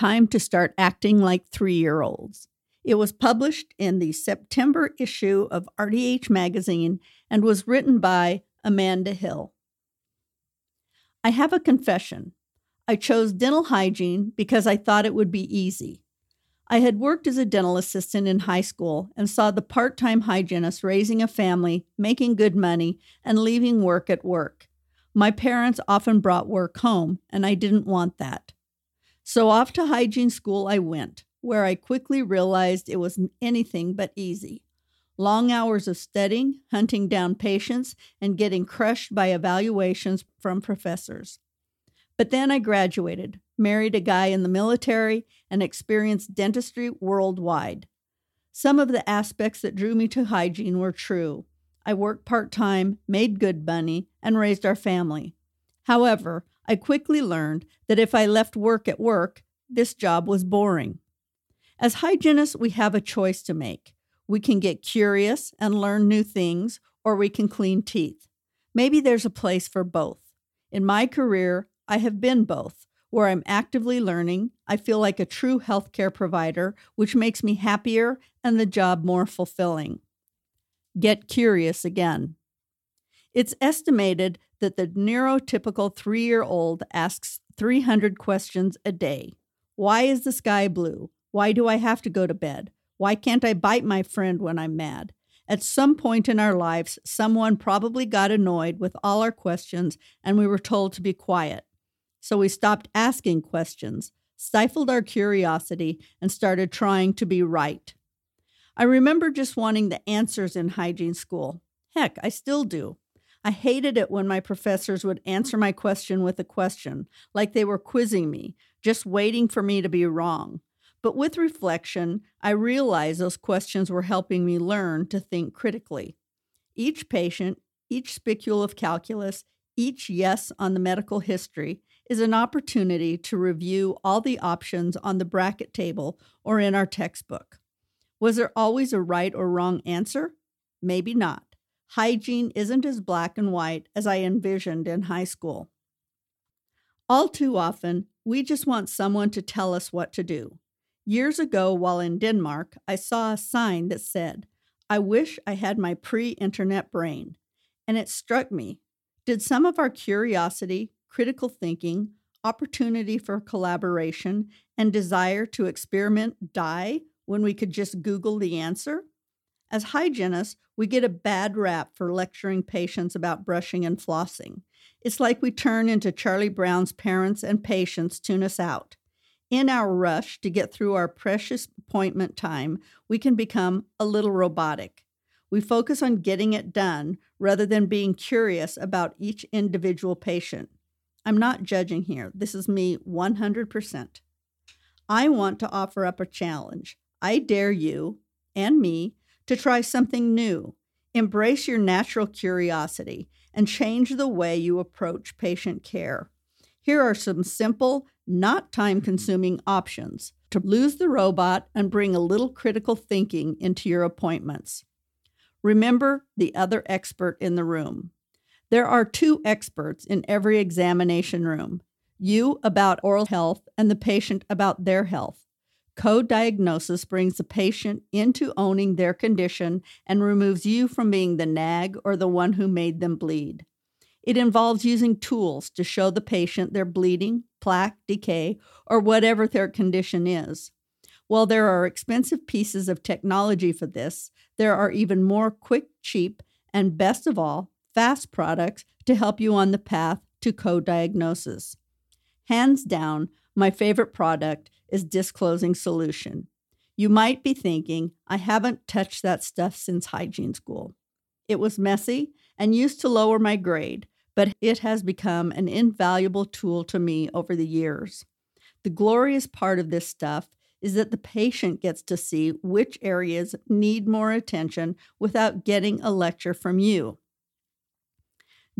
Time to Start Acting Like Three Year Olds. It was published in the September issue of RDH Magazine and was written by Amanda Hill. I have a confession. I chose dental hygiene because I thought it would be easy. I had worked as a dental assistant in high school and saw the part time hygienist raising a family, making good money, and leaving work at work. My parents often brought work home, and I didn't want that. So off to hygiene school I went, where I quickly realized it was anything but easy. Long hours of studying, hunting down patients, and getting crushed by evaluations from professors. But then I graduated, married a guy in the military, and experienced dentistry worldwide. Some of the aspects that drew me to hygiene were true. I worked part time, made good money, and raised our family. However, I quickly learned that if I left work at work, this job was boring. As hygienists, we have a choice to make. We can get curious and learn new things, or we can clean teeth. Maybe there's a place for both. In my career, I have been both, where I'm actively learning. I feel like a true healthcare provider, which makes me happier and the job more fulfilling. Get curious again. It's estimated that the neurotypical three year old asks 300 questions a day. Why is the sky blue? Why do I have to go to bed? Why can't I bite my friend when I'm mad? At some point in our lives, someone probably got annoyed with all our questions and we were told to be quiet. So we stopped asking questions, stifled our curiosity, and started trying to be right. I remember just wanting the answers in hygiene school. Heck, I still do. I hated it when my professors would answer my question with a question, like they were quizzing me, just waiting for me to be wrong. But with reflection, I realized those questions were helping me learn to think critically. Each patient, each spicule of calculus, each yes on the medical history is an opportunity to review all the options on the bracket table or in our textbook. Was there always a right or wrong answer? Maybe not hygiene isn't as black and white as I envisioned in high school. All too often, we just want someone to tell us what to do. Years ago, while in Denmark, I saw a sign that said, I wish I had my pre internet brain. And it struck me did some of our curiosity, critical thinking, opportunity for collaboration, and desire to experiment die when we could just Google the answer? As hygienists, we get a bad rap for lecturing patients about brushing and flossing. It's like we turn into Charlie Brown's parents and patients tune us out. In our rush to get through our precious appointment time, we can become a little robotic. We focus on getting it done rather than being curious about each individual patient. I'm not judging here. This is me 100%. I want to offer up a challenge. I dare you and me to try something new. Embrace your natural curiosity and change the way you approach patient care. Here are some simple, not time consuming options to lose the robot and bring a little critical thinking into your appointments. Remember the other expert in the room. There are two experts in every examination room you about oral health and the patient about their health. Co diagnosis brings the patient into owning their condition and removes you from being the nag or the one who made them bleed. It involves using tools to show the patient their bleeding, plaque, decay, or whatever their condition is. While there are expensive pieces of technology for this, there are even more quick, cheap, and best of all, fast products to help you on the path to co diagnosis. Hands down, my favorite product is Disclosing Solution. You might be thinking, I haven't touched that stuff since hygiene school. It was messy and used to lower my grade, but it has become an invaluable tool to me over the years. The glorious part of this stuff is that the patient gets to see which areas need more attention without getting a lecture from you.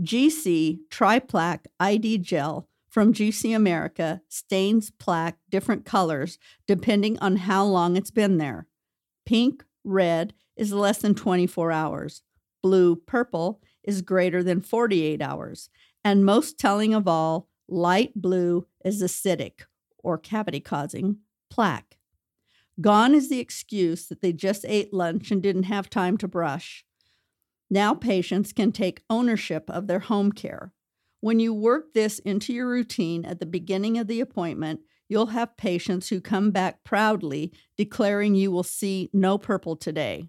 GC Tri Plaque ID Gel from GC America stains plaque different colors depending on how long it's been there. Pink, red is less than 24 hours. Blue, purple is greater than 48 hours. And most telling of all, light blue is acidic or cavity causing plaque. Gone is the excuse that they just ate lunch and didn't have time to brush. Now patients can take ownership of their home care. When you work this into your routine at the beginning of the appointment, you'll have patients who come back proudly declaring you will see no purple today.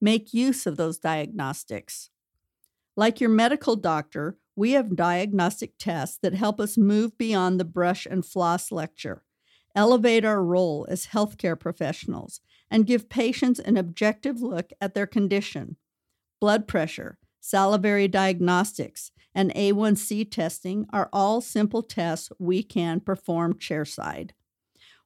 Make use of those diagnostics. Like your medical doctor, we have diagnostic tests that help us move beyond the brush and floss lecture, elevate our role as healthcare professionals, and give patients an objective look at their condition. Blood pressure, salivary diagnostics, and A1C testing are all simple tests we can perform chairside.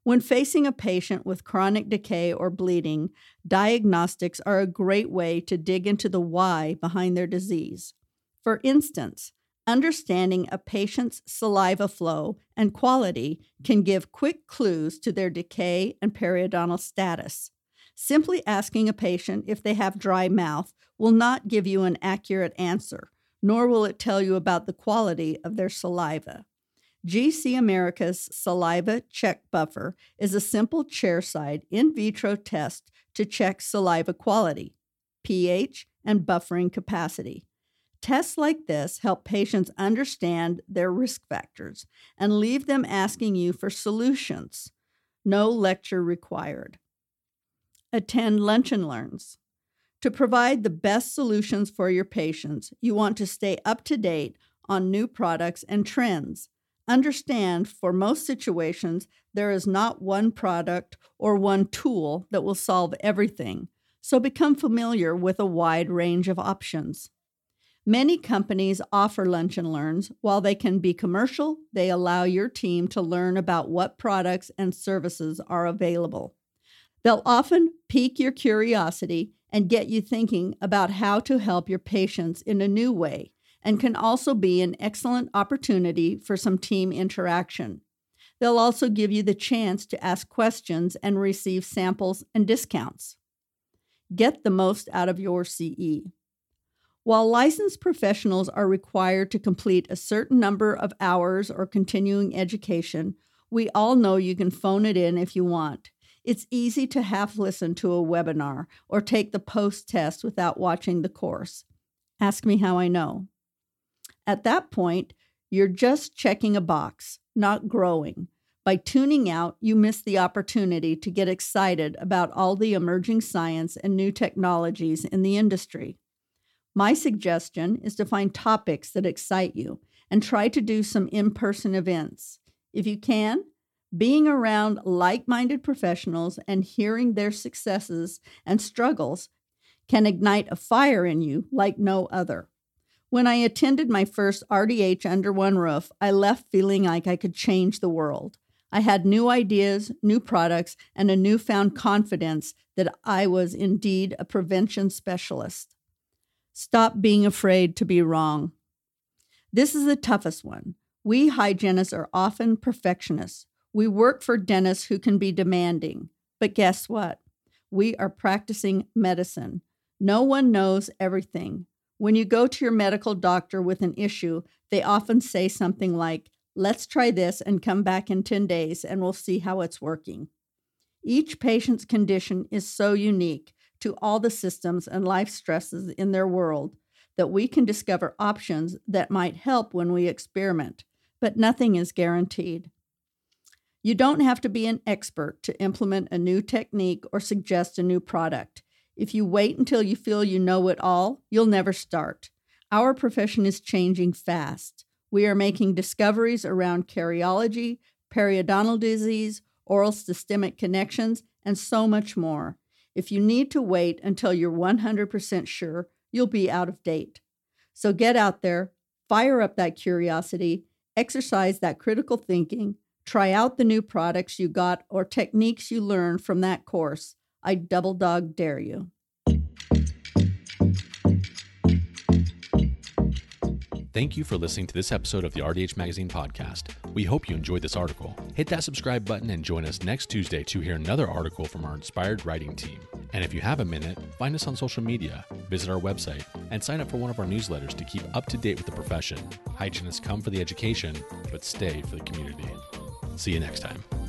When facing a patient with chronic decay or bleeding, diagnostics are a great way to dig into the why behind their disease. For instance, understanding a patient's saliva flow and quality can give quick clues to their decay and periodontal status. Simply asking a patient if they have dry mouth will not give you an accurate answer, nor will it tell you about the quality of their saliva. GC America's Saliva Check Buffer is a simple chairside in vitro test to check saliva quality, pH, and buffering capacity. Tests like this help patients understand their risk factors and leave them asking you for solutions. No lecture required. Attend Lunch and Learns. To provide the best solutions for your patients, you want to stay up to date on new products and trends. Understand for most situations, there is not one product or one tool that will solve everything, so become familiar with a wide range of options. Many companies offer lunch and learns. While they can be commercial, they allow your team to learn about what products and services are available. They'll often pique your curiosity and get you thinking about how to help your patients in a new way, and can also be an excellent opportunity for some team interaction. They'll also give you the chance to ask questions and receive samples and discounts. Get the most out of your CE. While licensed professionals are required to complete a certain number of hours or continuing education, we all know you can phone it in if you want. It's easy to half listen to a webinar or take the post test without watching the course. Ask me how I know. At that point, you're just checking a box, not growing. By tuning out, you miss the opportunity to get excited about all the emerging science and new technologies in the industry. My suggestion is to find topics that excite you and try to do some in person events. If you can, being around like minded professionals and hearing their successes and struggles can ignite a fire in you like no other. When I attended my first RDH under one roof, I left feeling like I could change the world. I had new ideas, new products, and a newfound confidence that I was indeed a prevention specialist. Stop being afraid to be wrong. This is the toughest one. We hygienists are often perfectionists. We work for dentists who can be demanding. But guess what? We are practicing medicine. No one knows everything. When you go to your medical doctor with an issue, they often say something like, Let's try this and come back in 10 days and we'll see how it's working. Each patient's condition is so unique to all the systems and life stresses in their world that we can discover options that might help when we experiment, but nothing is guaranteed. You don't have to be an expert to implement a new technique or suggest a new product. If you wait until you feel you know it all, you'll never start. Our profession is changing fast. We are making discoveries around cariology, periodontal disease, oral systemic connections, and so much more. If you need to wait until you're 100% sure, you'll be out of date. So get out there, fire up that curiosity, exercise that critical thinking, Try out the new products you got or techniques you learned from that course. I double dog dare you. Thank you for listening to this episode of the RDH Magazine podcast. We hope you enjoyed this article. Hit that subscribe button and join us next Tuesday to hear another article from our inspired writing team. And if you have a minute, find us on social media, visit our website, and sign up for one of our newsletters to keep up to date with the profession. Hygienists come for the education, but stay for the community. See you next time.